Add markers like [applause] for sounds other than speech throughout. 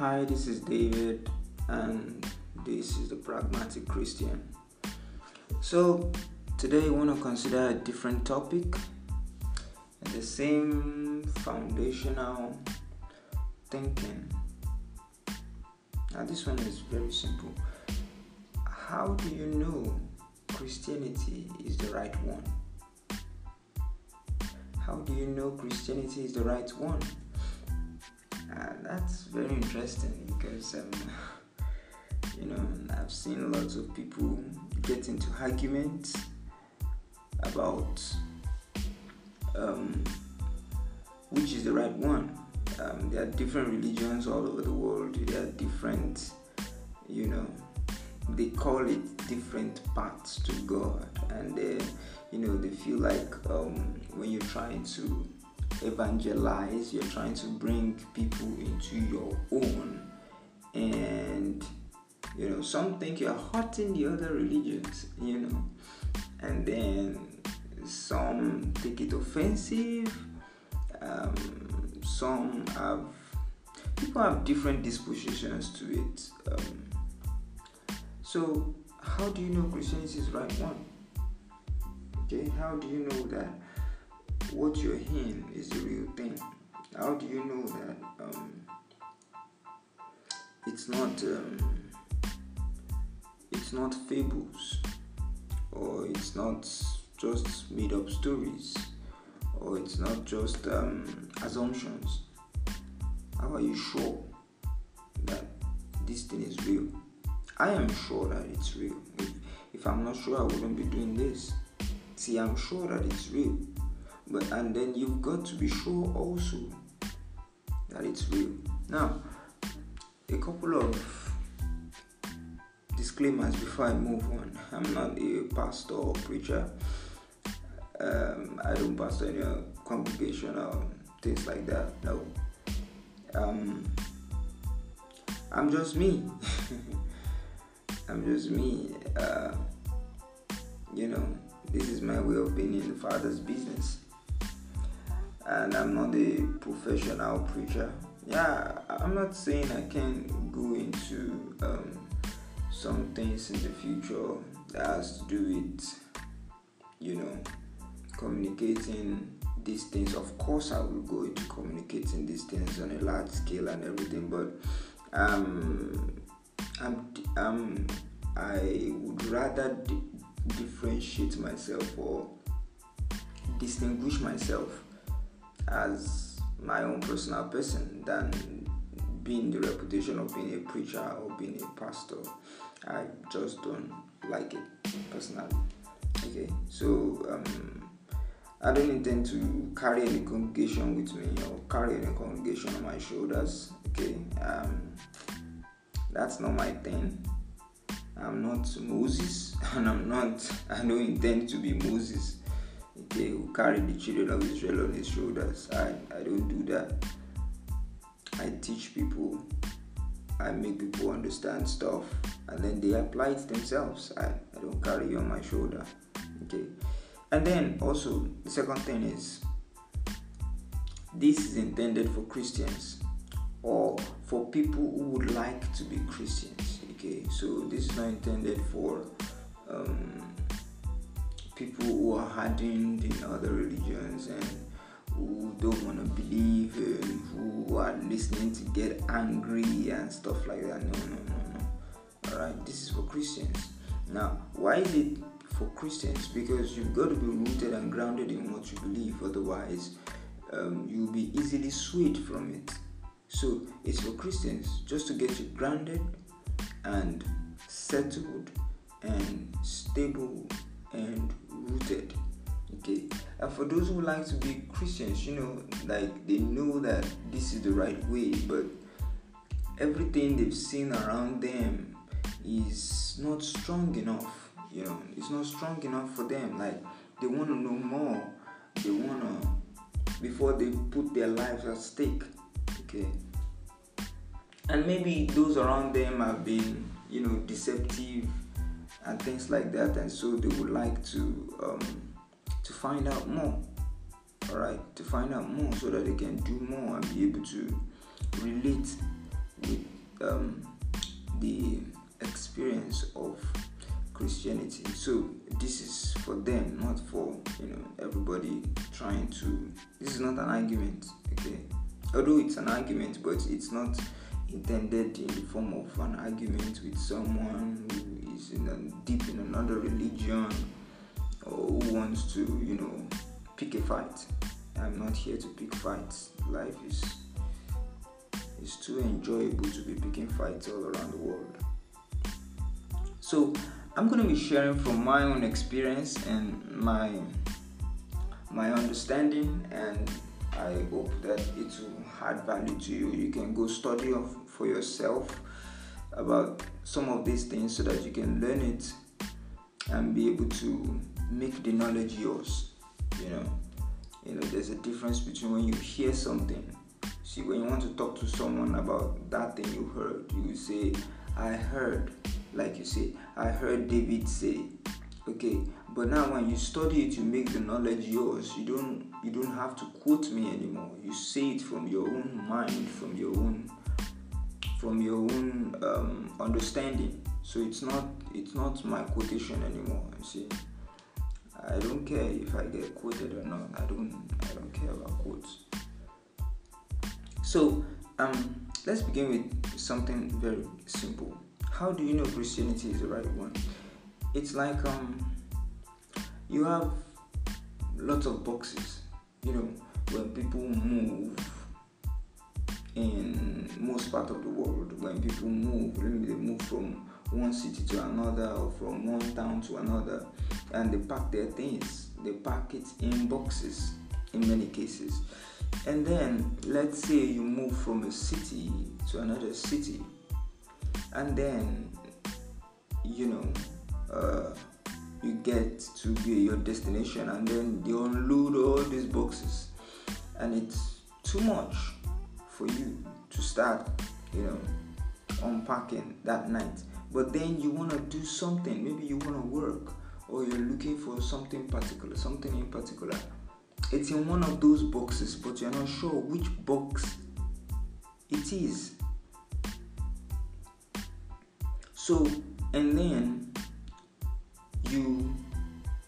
Hi, this is David, and this is the Pragmatic Christian. So, today I want to consider a different topic and the same foundational thinking. Now, this one is very simple. How do you know Christianity is the right one? How do you know Christianity is the right one? Uh, that's very interesting because um, you know I've seen lots of people get into arguments about um, which is the right one. Um, there are different religions all over the world. There are different, you know, they call it different paths to God, and they, you know, they feel like um, when you're trying to evangelize, you're trying to bring people into your own, and you know, some think you're hurting the other religions, you know, and then some take it offensive, um, some have people have different dispositions to it. Um, so, how do you know Christianity is right one? Okay, how do you know that what you're hearing is the real thing? How do you know that um, it's not um, it's not fables or it's not just made up stories or it's not just um, assumptions? How are you sure that this thing is real? I am sure that it's real. If, if I'm not sure, I wouldn't be doing this. See, I'm sure that it's real. But and then you've got to be sure also that it's real. Now, a couple of disclaimers before I move on. I'm not a pastor or preacher. Um, I don't pastor any congregation or things like that. No. Um, I'm just me. [laughs] I'm just me. Uh, you know, this is my way of being in the Father's business and I'm not a professional preacher. Yeah, I'm not saying I can go into um, some things in the future that has to do with, you know, communicating these things. Of course, I will go into communicating these things on a large scale and everything, but um, I'm, um, I would rather di- differentiate myself or distinguish myself as my own personal person than being the reputation of being a preacher or being a pastor. I just don't like it personally. Okay, so um, I don't intend to carry any congregation with me or carry any congregation on my shoulders. Okay, um, that's not my thing. I'm not Moses, [laughs] and I'm not. I don't intend to be Moses okay, who carry the children of Israel on his shoulders. I, I don't do that. I teach people, I make people understand stuff, and then they apply it themselves. I, I don't carry it on my shoulder. Okay. And then also, the second thing is this is intended for Christians or for people who would like to be Christians. Okay, so this is not intended for um, people who are hardened in other religions and who don't want to believe and who are listening to get angry and stuff like that. No, no, no, no. Alright, this is for Christians. Now, why is it for Christians? Because you've got to be rooted and grounded in what you believe, otherwise, um, you'll be easily swayed from it. So, it's for Christians just to get you grounded and settled and stable and rooted okay? And for those who like to be christians you know like they know that this is the right way but everything they've seen around them is not strong enough you know? It's not strong enough for them. Like they want to know more. They want to before they put their lives at stake okay? And maybe those around them have been you know deceptive and things like that and so they would like to um, to find out more all right to find out more so that they can do more and be able to relate with um, the experience of Christianity. So this is for them, not for you know everybody trying to. This is not an argument, okay? Although it's an argument, but it's not intended in the form of an argument with someone who is in a, deep in another religion or who wants to, you know, pick a fight. I'm not here to pick fights. Life is is too enjoyable to be picking fights all around the world. So I'm gonna be sharing from my own experience and my my understanding and I hope that it will add value to you. You can go study for yourself about some of these things so that you can learn it and be able to make the knowledge yours. You know, you know, there's a difference between when you hear something. See, when you want to talk to someone about that thing you heard, you say, "I heard," like you say, "I heard David say." Okay, but now when you study it, you make the knowledge yours. You don't you don't have to quote me anymore. You say it from your own mind, from your own from your own um, understanding. So it's not it's not my quotation anymore. You see, I don't care if I get quoted or not. I don't I don't care about quotes. So um, let's begin with something very simple. How do you know Christianity is the right one? It's like um, you have lots of boxes. You know, when people move in most part of the world, when people move, they move from one city to another or from one town to another, and they pack their things. They pack it in boxes in many cases. And then let's say you move from a city to another city, and then you know. Uh, you get to be your destination and then they unload all these boxes and it's too much for you to start you know unpacking that night. But then you want to do something. Maybe you want to work or you're looking for something particular something in particular. It's in one of those boxes but you're not sure which box it is. So and then you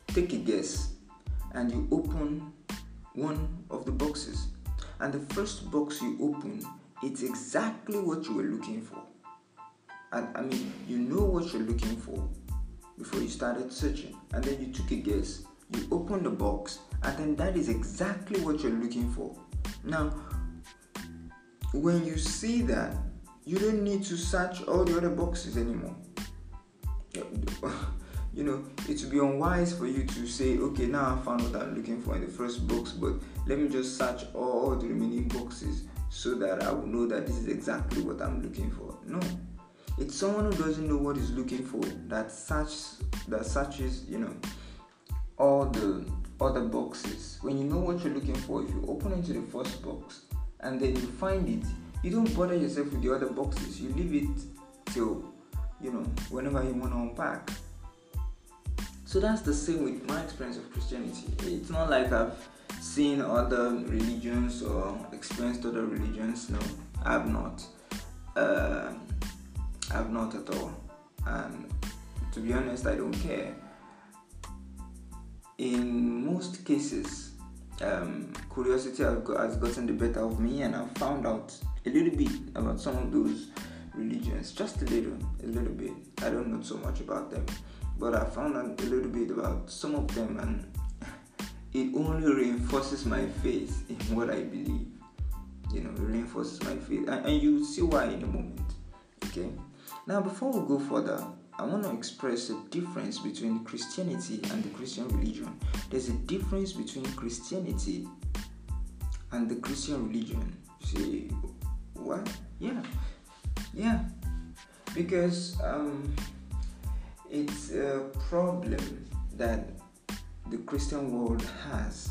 take a guess and you open one of the boxes and the first box you open it's exactly what you were looking for. And i mean you know what you're looking for before you started searching. And then you took a guess. You open the box and then that is exactly what you're looking for. Now when you see that you don't need to search all the other boxes anymore you know, it would be unwise for you to say, okay, now I found what I'm looking for in the first box, but let me just search all the remaining boxes so that I will know that this is exactly what I'm looking for. No. It's someone who doesn't know what he's looking for that search that searches, you know, all the other boxes. When you know what you're looking for, if you open into the first box and then you find it, you don't bother yourself with the other boxes. You leave it till you know whenever you want to unpack so that's the same with my experience of Christianity. It's not like I've seen other religions or experienced other religions. No, I've not. Uh, I've not at all. And to be honest, I don't care. In most cases, um, curiosity has gotten the better of me, and I've found out a little bit about some of those religions. Just a little, a little bit. I don't know so much about them but I found out a little bit about some of them and [laughs] it only reinforces my faith in what I believe. You know, it reinforces my faith, and, and you see why in a moment. Okay. Now, before we go further, I want to express a difference between Christianity and the Christian religion. There's a difference between Christianity and the Christian religion. See, what? Yeah, yeah, because um, it's a problem that the Christian world has,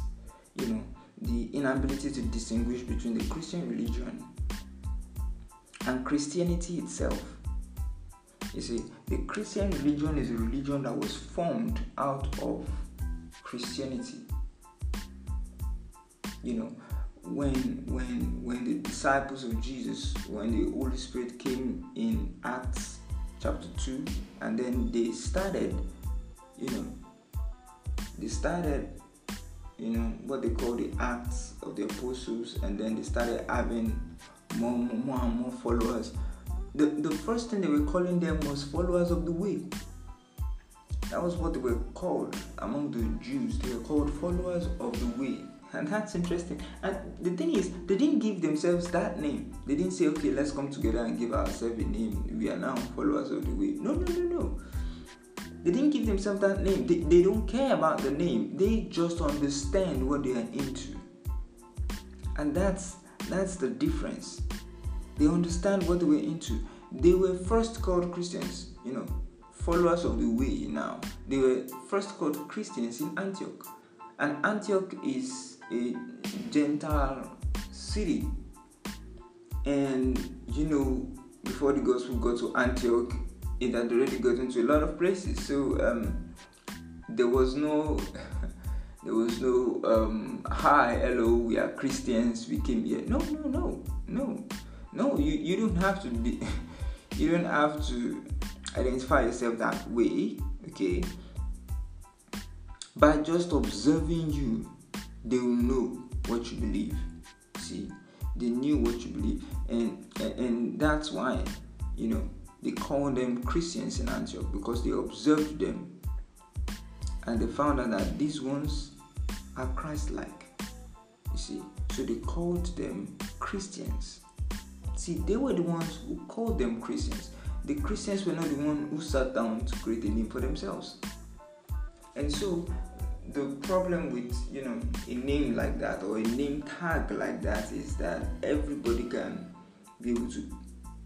you know, the inability to distinguish between the Christian religion and Christianity itself. You see, the Christian religion is a religion that was formed out of Christianity. You know, when when when the disciples of Jesus, when the Holy Spirit came in Acts chapter 2, and then they started, you know, they started, you know, what they call the Acts of the Apostles, and then they started having more, more and more followers. The, the first thing they were calling them was followers of the way. That was what they were called among the Jews. They were called followers of the way. And that's interesting. And the thing is, they didn't give themselves that name. They didn't say, okay, let's come together and give ourselves a name. We are now followers of the way. No, no, no, no. They didn't give themselves that name. They, they don't care about the name. They just understand what they are into. And that's that's the difference. They understand what they were into. They were first called Christians, you know, followers of the way now. They were first called Christians in Antioch. And Antioch is a Gentile city. And you know, before the gospel got to Antioch, it had already gotten to a lot of places. So um, there was no [laughs] there was no um, hi, hello, we are Christians, we came here. No, no, no, no, no. You you don't have to be [laughs] you don't have to identify yourself that way, okay? By just observing you, they will know what you believe. See, they knew what you believe, and and, that's why you know they call them Christians in Antioch because they observed them and they found out that these ones are Christ-like. You see, so they called them Christians. See, they were the ones who called them Christians. The Christians were not the ones who sat down to create a name for themselves. And so the problem with you know a name like that or a name tag like that is that everybody can be able to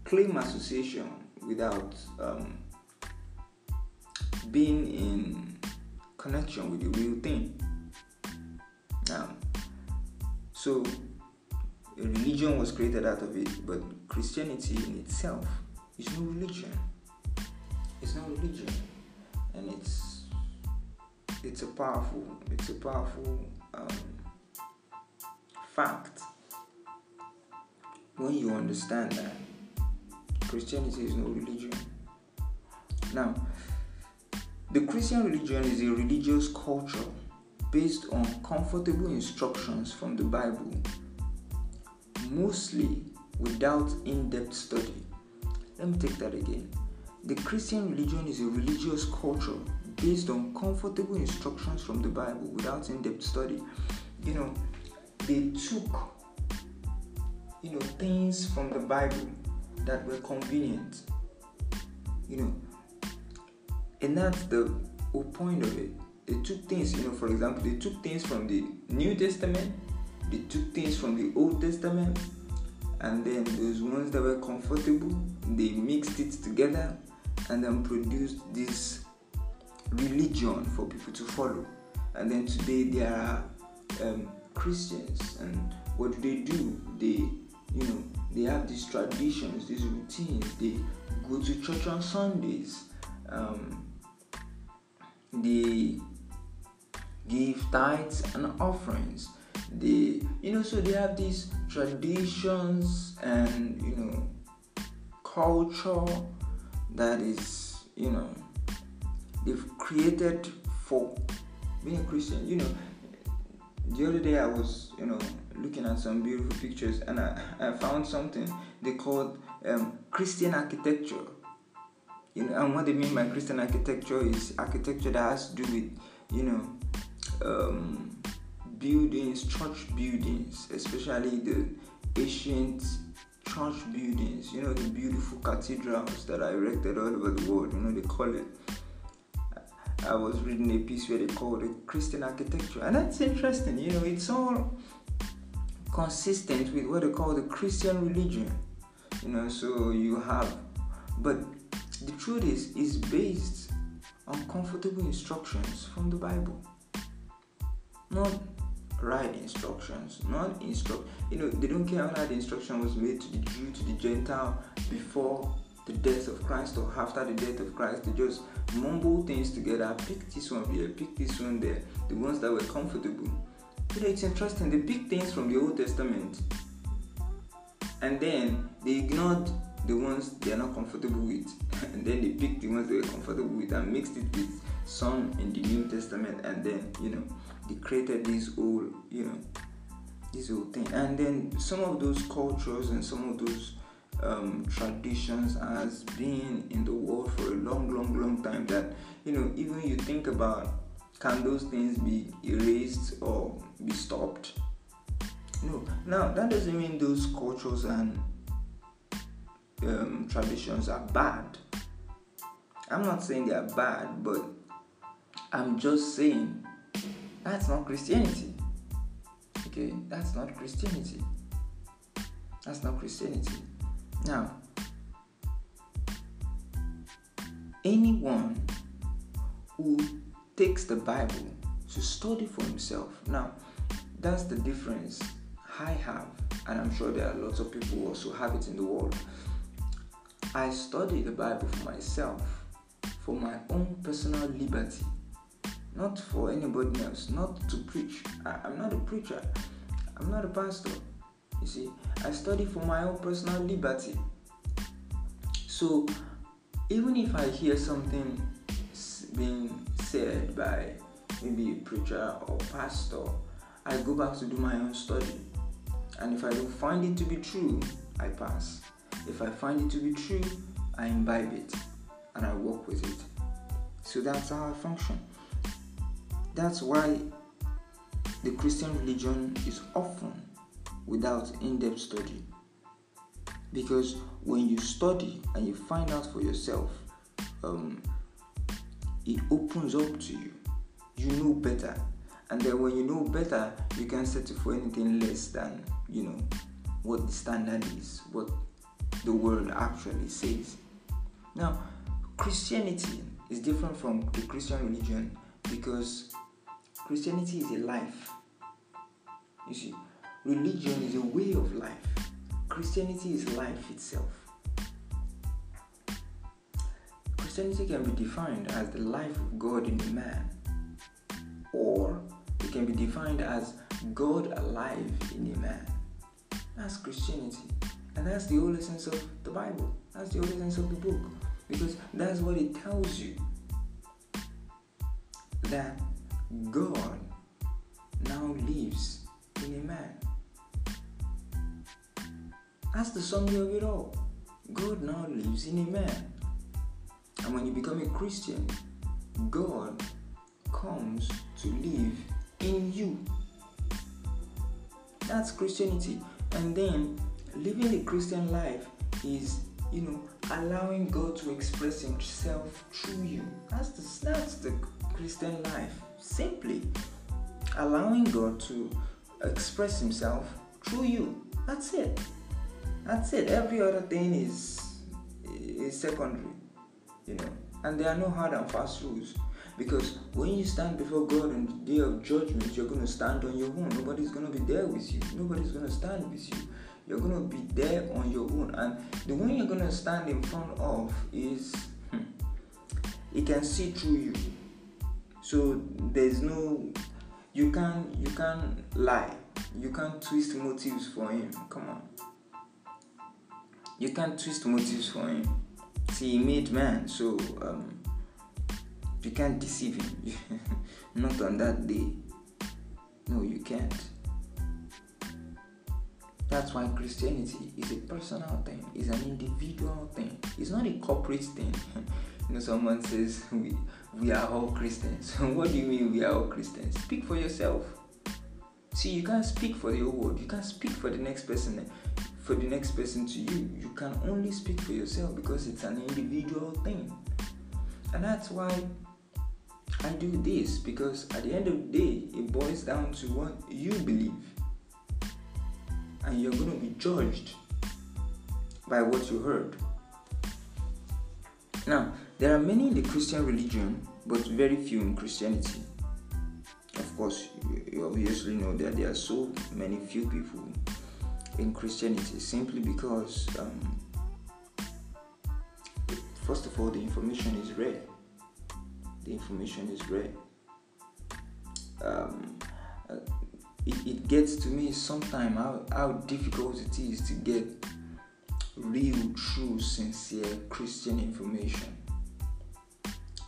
claim association without um, being in connection with the real thing. Um, so a religion was created out of it, but Christianity in itself is no religion. It's no religion, and it's it's a powerful it's a powerful um, fact when you understand that Christianity is no religion. Now, the Christian religion is a religious culture based on comfortable instructions from the Bible, mostly without in depth study. Let me take that again. The Christian religion is a religious culture based on comfortable instructions from the Bible without in depth study. You know, they took you know things from the Bible that were convenient. You know, and that's the whole point of it. They took things, you know, for example, they took things from the New Testament, they took things from the Old Testament, and then those ones that were comfortable, they mixed it together and then produced this religion for people to follow. And then today there are um, Christians, and what do they do? They, you know, they have these traditions, these routines. They go to church on Sundays. Um, they give tithes and offerings. They, you know, so they have these traditions and you know culture that is, you know, they've created for being a Christian. You know, the other day I was, you know, looking at some beautiful pictures and I, [laughs] I found something they called um, Christian architecture. You know, and what they mean by Christian architecture is architecture that has to do with, you know, um, buildings, church buildings, especially the ancient church buildings. You know, the beautiful cathedrals that are erected all over the world. You know, they call it I was reading a piece where they called it Christian architecture, and that's interesting. You know, it's all consistent with what they call the Christian religion. You know, so you have, but the truth is, is based on comfortable instructions from the Bible, not right instructions, not instruct. You know, they don't care how the instruction was made to the Jew, to the Gentile before the death of Christ or after the death of Christ. They just mumble things together, pick this one here, pick this one there, the ones that were comfortable. you know, it's interesting. They pick things from the Old Testament and then they ignored the ones they are not comfortable with, [laughs] and then they picked the ones they were comfortable with and mixed it with some in the New Testament, and then you know they created this whole you know this whole thing, and then some of those cultures and some of those um, traditions has been in the world for a long, long, long time. That you know even you think about can those things be erased or be stopped? No. Now that doesn't mean those cultures and um, traditions are bad. I'm not saying they are bad, but I'm just saying that's not Christianity. Okay, that's not Christianity. That's not Christianity. Now, anyone who takes the Bible to study for himself, now that's the difference I have, and I'm sure there are lots of people who also have it in the world. I study the Bible for myself, for my own personal liberty, not for anybody else, not to preach. I, am not a preacher, I'm not a pastor. You see, I study for my own personal liberty. So, even if I hear something being said by maybe a preacher or pastor, I go back to do my own study. And if I don't find it to be true, I pass. If I find it to be true, I imbibe it and I work with it. So that's how I function. That's why the Christian religion is often without in depth study. Because when you study and you find out for yourself, um, it opens up to you. You know better. And then when you know better, you can settle for anything less than, you know, what the standard is, what the world actually says. Now, Christianity is different from the Christian religion because Christianity is a life. You see, religion is a way of life. Christianity is life itself. Christianity can be defined as the life of God in a man, or it can be defined as God alive in a man. That's Christianity. And that's the whole essence of the Bible. That's the whole essence of the book. Because that's what it tells you. That God now lives in a man. That's the summary of it all. God now lives in a man. And when you become a Christian, God comes to live in you. That's Christianity. And then living the Christian life is, you know, allowing God to express Himself through you. That's the, that's the Christian life. Simply allowing God to express Himself through you. That's it. That's it. Every other thing is is secondary, you know. And there are no hard and fast rules. Because when you stand before God on the day of judgment, you're going to stand on your own. Nobody's going to be there with you. Nobody's going to stand with you. You're going to be there on your own. And the one you're going to stand in front of is, hmm, he can see through you. So there's no, you can't, you can't lie. You can't twist motives for him. Come on. You can't twist motives for him. See, he made man, so um, you can't deceive him. [laughs] Not on that day. No, you can't. That's why Christianity is a personal thing, it's an individual thing, it's not a corporate thing. [laughs] you know, someone says we, we are all Christians. [laughs] what do you mean we are all Christians? Speak for yourself. See, you can't speak for the whole world, you can't speak for the next person for the next person to you. You can only speak for yourself because it's an individual thing. And that's why I do this because at the end of the day, it boils down to what you believe. And you're going to be judged by what you heard. Now, there are many in the Christian religion, but very few in Christianity. Of course, you obviously know that there are so many few people in Christianity simply because, um, first of all, the information is rare the information is rare. Um, uh, it gets to me sometimes how, how difficult it is to get real, true, sincere Christian information.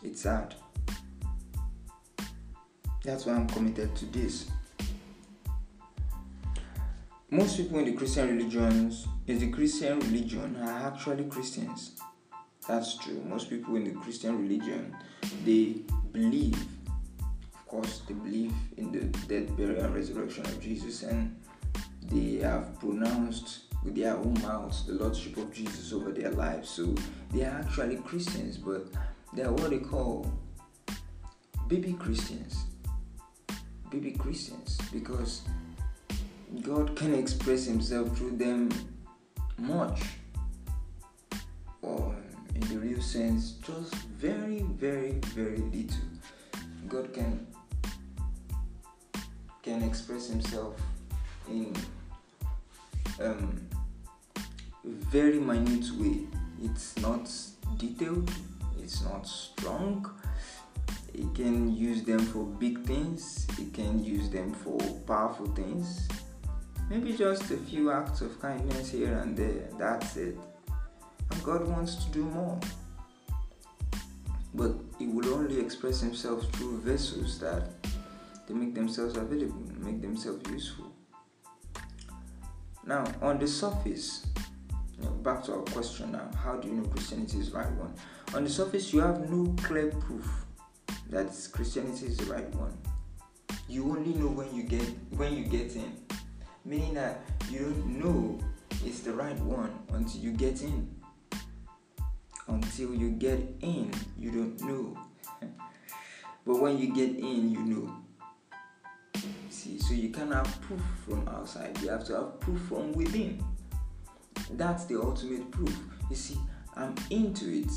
It's sad. That's why I'm committed to this. Most people in the Christian religions, in the Christian religion, are actually Christians. That's true. Most people in the Christian religion, they believe, of course, they believe in the death, burial, and resurrection of Jesus, and they have pronounced with their own mouths the lordship of Jesus over their lives. So they are actually Christians, but they are what they call baby Christians. Baby Christians, because God can express Himself through them much, or in the real sense, just very, very, very little. God can can express Himself in um, very minute way. It's not detailed, it's not strong. He can use them for big things, he can use them for powerful things. Maybe just a few acts of kindness here and there, that's it. And God wants to do more. But He will only express Himself through vessels that they make themselves available, make themselves useful. Now, on the surface, you know, back to our question now how do you know Christianity is the right one? On the surface, you have no clear proof that Christianity is the right one. You only know when you get when you get in, meaning that you don't know it's the right one until you get in. Until you get in, you don't know. [laughs] but when you get in, you know. See, so you have proof from outside, you have to have proof from within. That's the ultimate proof. You see, I'm into it.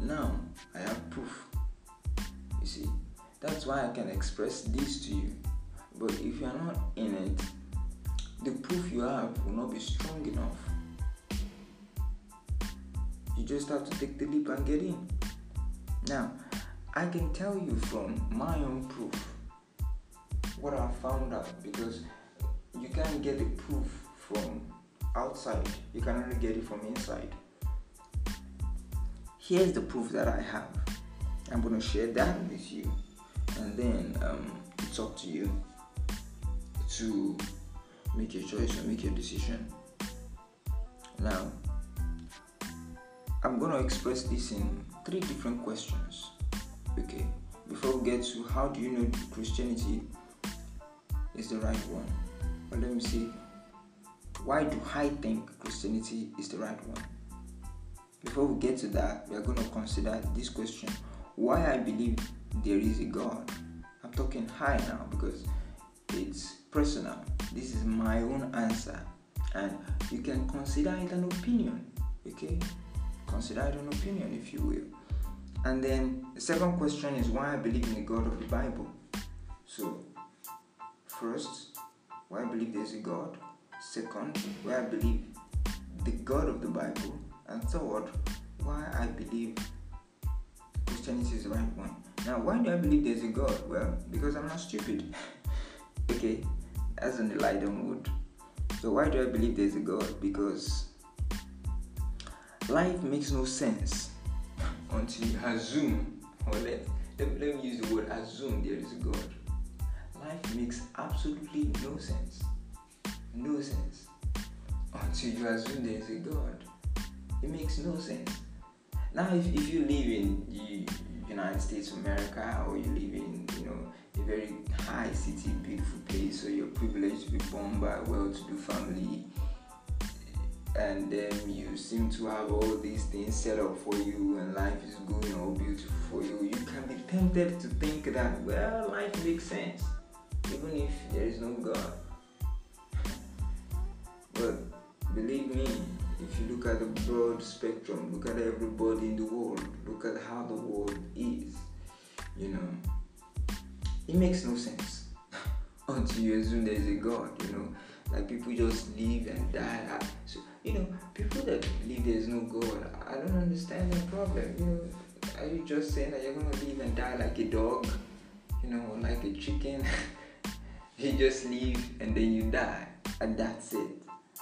Now I have proof. You see, that's why I can express this to you. But if you are not in it, the proof you have will not be strong enough. You just have to take the leap and get in. Now, I can tell you from my own proof what I found out because you can't get the proof from outside, you can only get it from inside. Here's the proof that I have. I'm going to share that with you, and then um, it's up to you to make your choice or make your decision. Now, I'm going to express this in three different questions. Okay, before we get to how do you know Christianity is the right one. But let me see. Why do I think Christianity is the right one? Before we get to that, we are going to consider this question why I believe there is a God. I'm talking high now because it's personal. This is my own answer, and you can consider it an opinion. Okay, consider it an opinion if you will. And then the second question is why I believe in the God of the Bible. So First, why I believe there's a God. Second, why I believe the God of the Bible. And third, why I believe Christianity is the right one. Now, why do I believe there's a God? Well, because I'm not stupid. [laughs] okay, as in the lighter mood. So, why do I believe there's a God? Because life makes no sense until you assume, or let, let, let me use the word assume there is a God life makes absolutely no sense. No sense. Until you assume there is a God. It makes no sense. Now, if, if you live in the United States of America or you live in, you know, very high city, beautiful place, so you're privileged to be born by a well-to-do family, and then you seem to have all these things set up for you and life is going all beautiful for you, you can be tempted to think that, well, life makes sense even if there is no God. But believe me, if you look at the broad spectrum, look at everybody in the world, look at how the world is, you know, it makes no sense [laughs] until you assume there is a God, you know. Like people just live and die. So, you know, people that believe there is no God, I don't understand the problem. You know, are you just saying that you're gonna live and die like a dog, you know, like a chicken? [laughs] you just live and then you die, and that's it.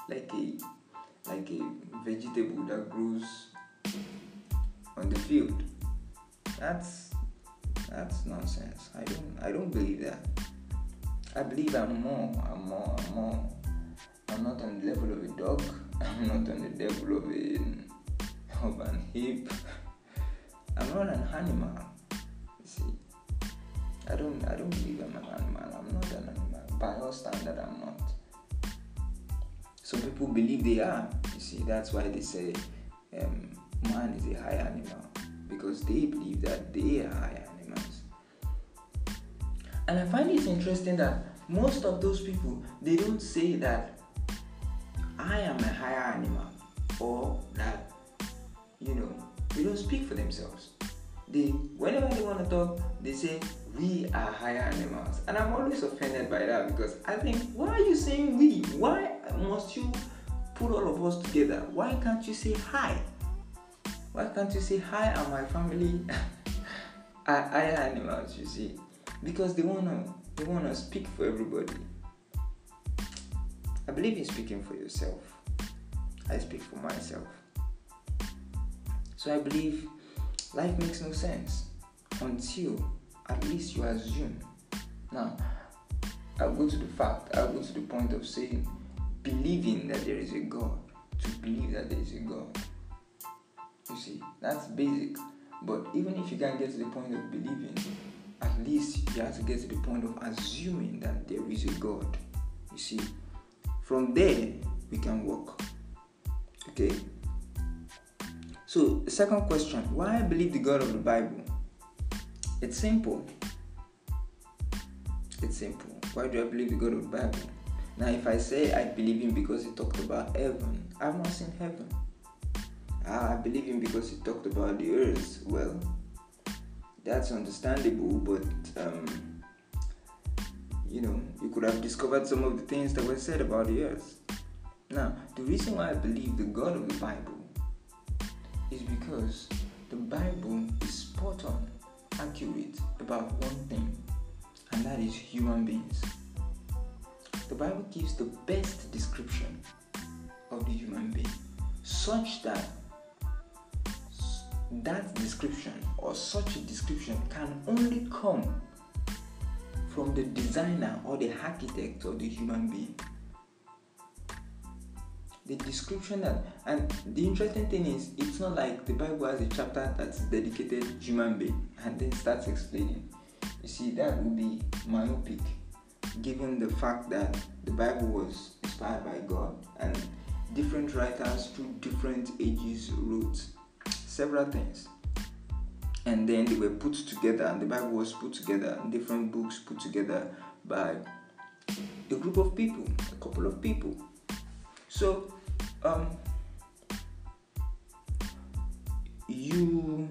Like a like a vegetable that grows on the field. That's that's nonsense. I don't I don't believe that. I believe I'm more, I'm more, I'm more. I'm not on the level of a dog. [laughs] I'm not on the level of a of an ape. I'm not an animal. You see, I don't I don't believe I'm an animal. I'm not an animal. By your standard, I'm not. Some people believe they are. You see, that's why they say um, man is a high animal because they believe that they are high animals. And I find it interesting that most of those people they don't say that I am a higher animal or that you know they don't speak for themselves. They whenever they want to talk, they say we are higher animals. And I'm always offended by that because I think why are you saying we? Why must you put all of us together? Why can't you say hi? Why can't you say hi and my family are [laughs] higher animals, you see? Because they wanna they wanna speak for everybody. I believe in speaking for yourself. I speak for myself. So I believe life makes no sense until at least you assume. Now, I'll go to the fact, I'll go to the point of saying believing that there is a God, to believe that there is a God. You see, that's basic. But even if you can't get to the point of believing, at least you have to get to the point of assuming that there is a God. You see, from there we can walk. Okay? So, the second question why I believe the God of the Bible? It's simple. It's simple. Why do I believe the God of the Bible? Now, if I say I believe him because he talked about heaven, I've not seen heaven. Ah, I believe him because he talked about the earth. Well, that's understandable, but um, you know, you could have discovered some of the things that were said about the earth. Now, the reason why I believe the God of the Bible is because the Bible is spot on, accurate about one thing, and that is human beings. The Bible gives the best description of the human being, such that that description or such a description can only come from the designer or the architect of the human being. The description that, and the interesting thing is, it's not like the Bible has a chapter that's dedicated to human being and then starts explaining. You see, that would be myopic, given the fact that the Bible was inspired by God and different writers through different ages wrote several things. And then they were put together and the bible was put together different books put together by a group of people a couple of people. So um you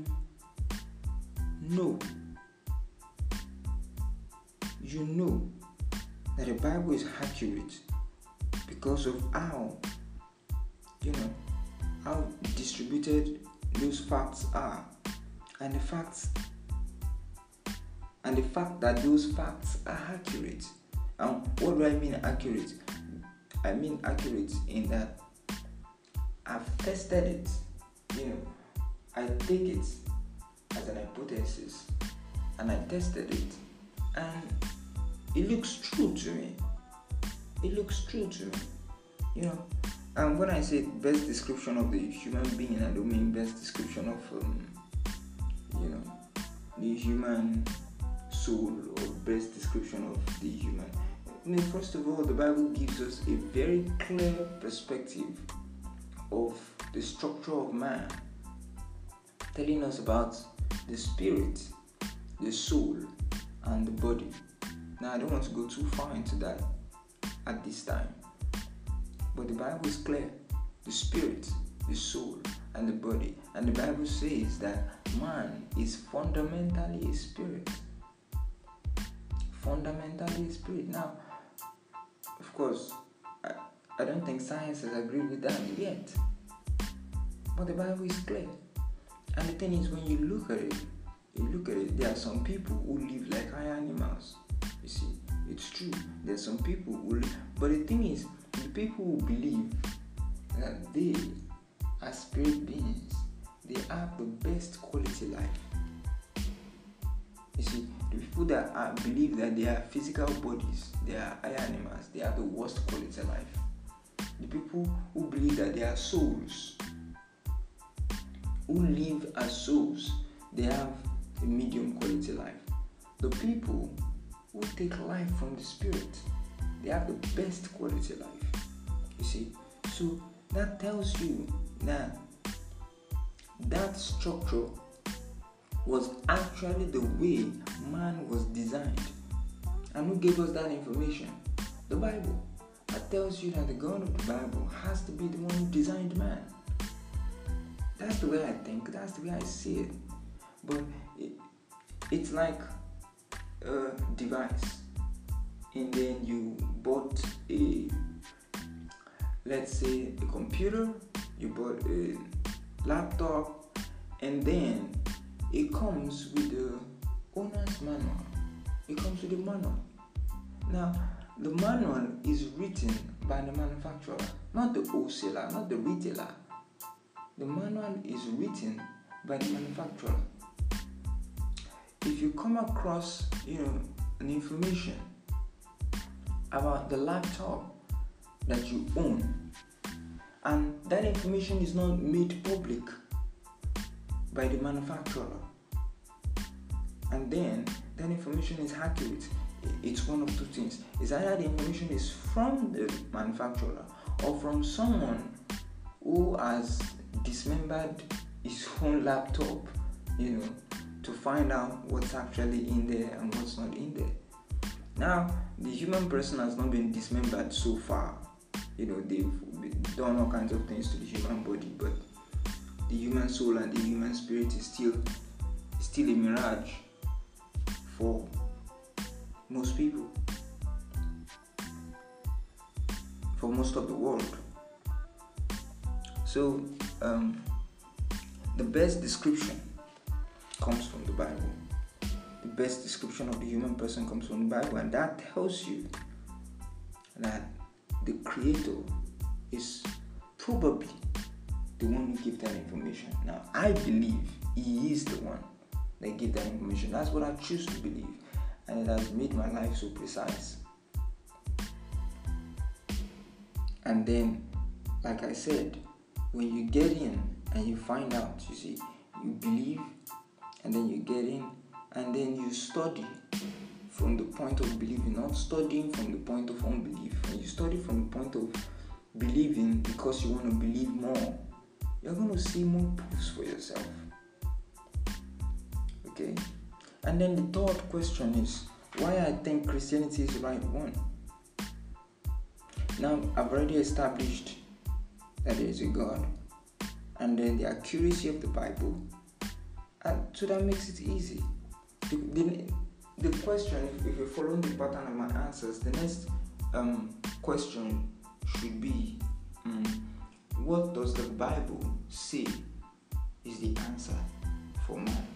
know you know that the bible is accurate because of how you know how distributed those facts are. And the facts and the fact that those facts are accurate. And what do i mean accurate? I mean accurate in that i've tested it you know. I take it as an hypothesis and i tested it. And it looks true to me. It looks true to me you know and when I say best description of the human being, I don't mean best description of, um, you know, the human soul or best description of the human. I mean, first of all, the Bible gives us a very clear perspective of the structure of man, telling us about the spirit, the soul, and the body. Now, I don't want to go too far into that at this time. But the Bible is clear the spirit, the soul, and the body. And the Bible says that man is fundamentally a spirit. Fundamentally a spirit. Now, of course, I, I don't think science has agreed with that yet. But the Bible is clear. And the thing is, when you look at it, you look at it, there are some people who live like high animals. You see, It's true. There are some people who, live, but the thing is, the people who believe that they are spirit beings, they have the best quality life. You see, the people that are, believe that they are physical bodies, they are higher animals, they have the worst quality life. The people who believe that they are souls, who live as souls, they have a medium quality life. The people who take life from the spirit, they have the best quality life. You see, so that tells you that that structure was actually the way man was designed. And who gave us that information? The Bible. That tells you that the God of the Bible has to be the one who designed man. That's the way I think, that's the way I see it. But it, it's like a device, and then you bought a, let's say, a computer, you bought a laptop, and then it comes with the owner's manual. It comes with the manual. Now, the manual is written by the manufacturer, not the wholesaler, not the retailer. The manual is written by the manufacturer. If you come across, you know, an information about the laptop that you own, and that information is not made public by the manufacturer, and then that information is accurate, it's one of two things. It's either the information is from the manufacturer or from someone who has dismembered his own laptop, you know, to find out what's actually in there and what's not in there. Now, human person has not been dismembered so far. You know, they've done all kinds of things to the human body, but the human soul and the human spirit is still still a mirage for most people, for most of the world. So, um, the best description comes from the Bible. Best description of the human person comes from the Bible, and that tells you that the Creator is probably the one who gave that information. Now, I believe He is the one that gave that information. That's what I choose to believe, and it has made my life so precise. And then, like I said, when you get in and you find out, you see, you believe, and then you get in, and then you study from the point of believing, not studying from the point of unbelief. When you study from the point of believing because you want to believe more, you're going to see more proofs for yourself. Okay? And then the third question is why I think Christianity is the right one. Now, I've already established that there is a God, and then the accuracy of the Bible, and so that makes it easy. The, the, the question, if, if you follow the pattern of my answers, the next um, question should be um, what does the Bible say is the answer for man?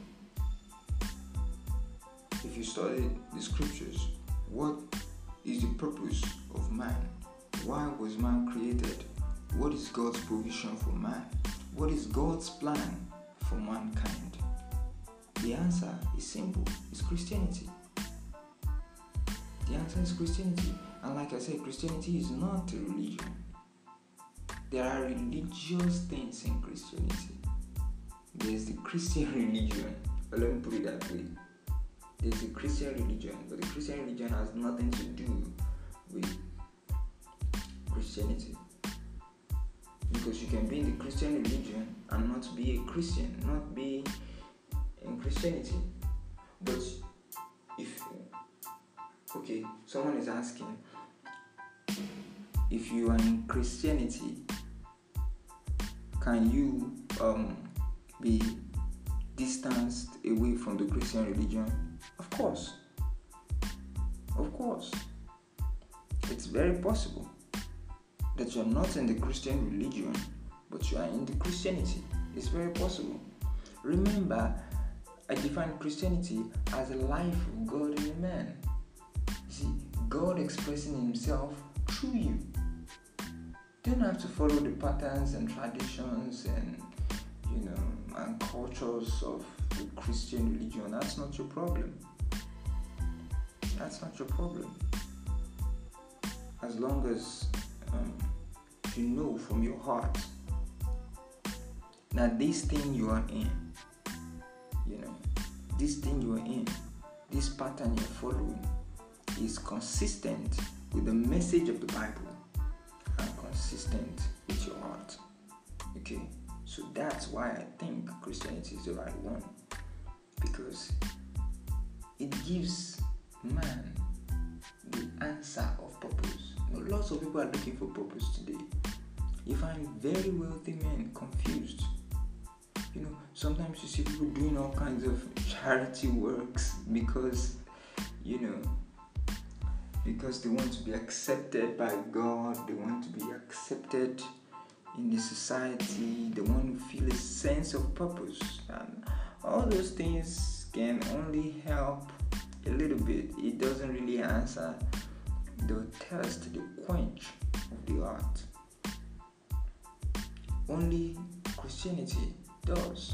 If you study the scriptures, what is the purpose of man? Why was man created? What is God's provision for man? What is God's plan for mankind? The answer is simple it's Christianity. The answer is Christianity. And like I said, Christianity is not a religion. There are religious things in Christianity. There's the Christian [laughs] religion. But let me put it that way. There's the Christian religion, but the Christian religion has nothing to do with Christianity. Because you can be in the Christian religion and not be a Christian, not be in Christianity. But if, okay, someone is asking, if you are in Christianity, can you um, be distanced away from the Christian religion? Of course. Of course. It's very possible that you're not in the Christian religion, but you are in the Christianity. It's very possible. Remember, I define Christianity as a life of God in a man. See, God expressing Himself through you. You don't have to follow the patterns and traditions and you know and cultures of the Christian religion. That's not your problem. That's not your problem. As long as um, you know from your heart that this thing you are in, you know, this thing you are in, this pattern you're following is consistent with the message of the Bible and consistent with your heart. Okay, so that's why I think Christianity is the right one because it gives man the answer of purpose. Know, lots of people are looking for purpose today. You find very wealthy men confused. You know, sometimes you see people doing all kinds of charity works because, you know, because they want to be accepted by God, they want to be accepted in the society, they want to feel a sense of purpose. And all those things can only help a little bit. It doesn't really answer the thirst, the quench of the heart. Only Christianity does.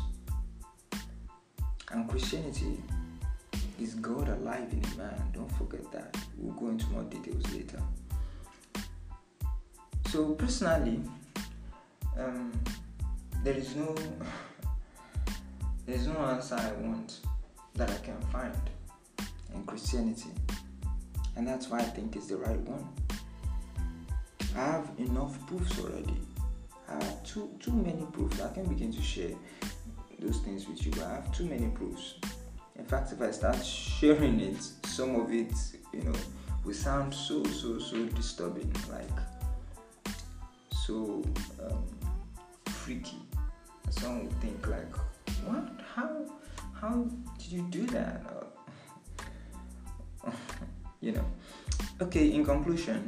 And Christianity is God alive in a man. Don't forget that. We'll go into more details later. So personally, um, there is no [laughs] there is no answer I want that I can find in Christianity, and that's why I think it's the right one. I have enough proofs already. I have too too many proofs. I can begin to share those things with you, but I have too many proofs. In fact, if I start sharing it, some of it, you know, will sound so so so disturbing, like so um, freaky. Someone would think like, what? How? How did you do that? [laughs] you know. Okay. In conclusion,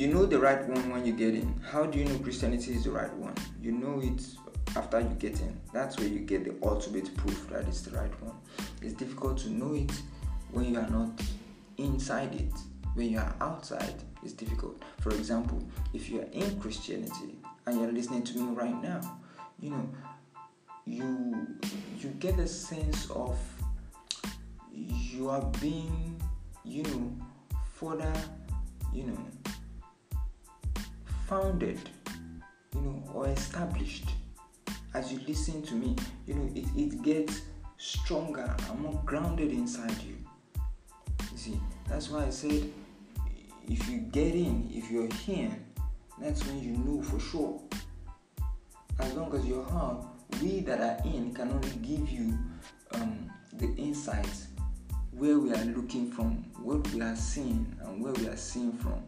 you know the right one when you get in. How do you know Christianity is the right one? You know it after you get in. That's where you get the ultimate proof that it's the right one. It's difficult to know it when you are not inside it. When you are outside, it's difficult. For example, if you are in Christianity and you're listening to me right now, you know, you you get a sense of you are being, you know, further, you know, founded, you know, or established as you listen to me. You know, it, it gets stronger and more grounded inside you. You see, that's why I said if you get in, if you're here, that's when you know for sure. As long as you're hard, we that are in can only give you um, the insights where we are looking from, what we are seeing, and where we are seeing from.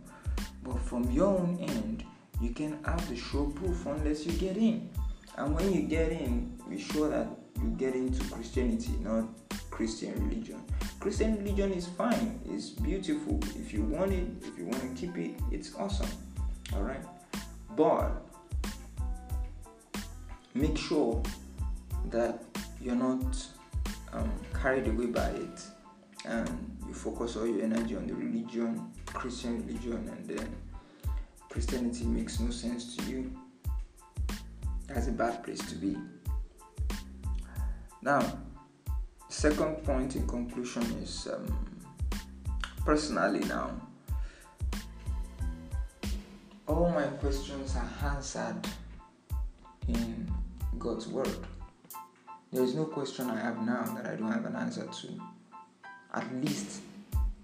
But from your own end, you can have the sure proof unless you get in. And when you get in, be sure that you get into Christianity, not Christian religion. Christian religion is fine, it's beautiful. If you want it, if you want to keep it, it's awesome. All right, but make sure that you're not um, carried away by it and you focus all your energy on the religion, Christian religion, and then Christianity makes no sense to you. That's a bad place to be. Now, second point in conclusion is um, personally now, all my questions are answered in God's Word. There is no question I have now that I don't have an answer to. At least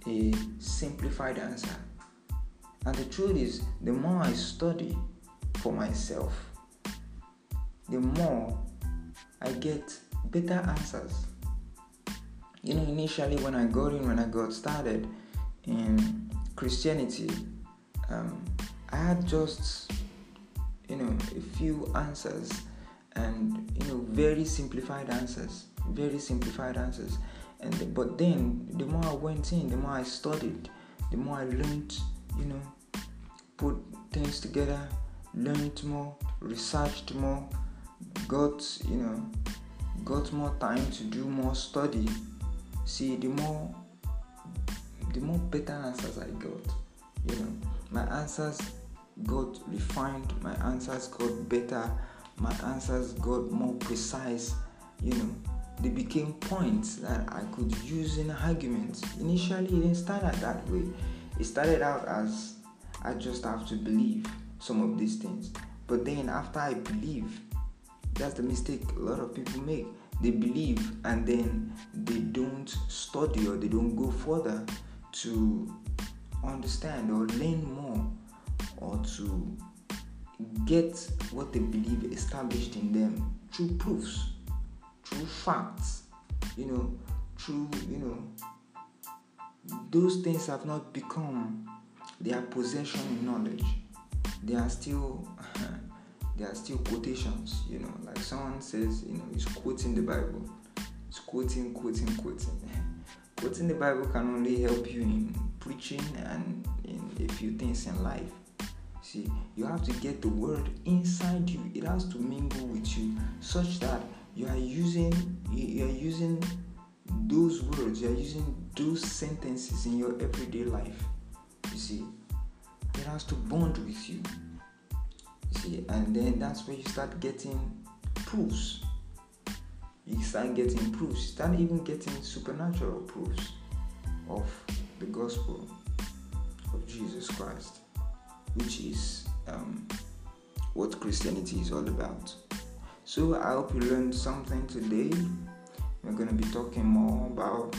a simplified answer. And the truth is, the more I study for myself, the more I get better answers. You know, initially when I got in, when I got started in Christianity, um, I had just, you know, a few answers and, you know, very simplified answers, very simplified answers. And but then, the more I went in, the more I studied, the more I learned, you know, put things together, learned more, researched more, got, you know, got more time to do more study, see the more the more better answers I got. You know, my answers got refined, my answers got better, my answers got more precise. You know, they became points that I could use in arguments. Initially, it didn't start out that way. It started out as I just have to believe some of these things. But then, after I believe, that's the mistake a lot of people make. They believe and then they don't study or they don't go further to understand or learn more or to get what they believe established in them through proofs through facts, you know, through, you know, those things have not become their possession in knowledge. They are still, [laughs] they are still quotations, you know, like someone says, you know, he's quoting the Bible. He's quoting, quoting, quoting. [laughs] quoting the Bible can only help you in preaching and in a few things in life. See, you have to get the word inside you. It has to mingle with you such that you are using you are using those words you are using those sentences in your everyday life you see it has to bond with you. You see and then that's where you start getting proofs. You start getting proofs. You start even getting supernatural proofs of the gospel of jesus christ which is um, what christianity is all about. So I hope you learned something today. We're going to be talking more about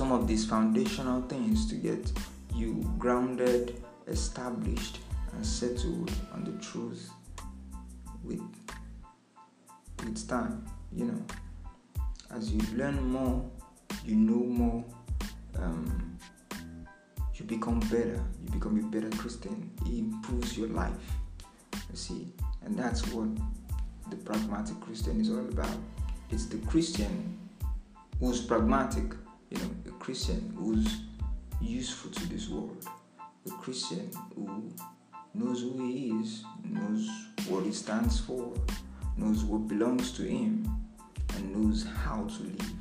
some of these foundational things to get you grounded, established, and settled on the truth with with time. You know, as you learn more, you know more. Um, you become better. You become a better Christian. It improves your life. You see, and that's what the pragmatic Christian is all about. It's the Christian who's pragmatic, you know, a Christian who's useful to this world, a Christian who knows who he is, knows what he stands for, knows what belongs to him, and knows how to live.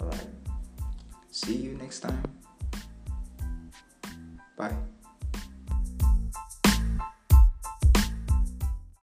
Alright. See you next time. Bye.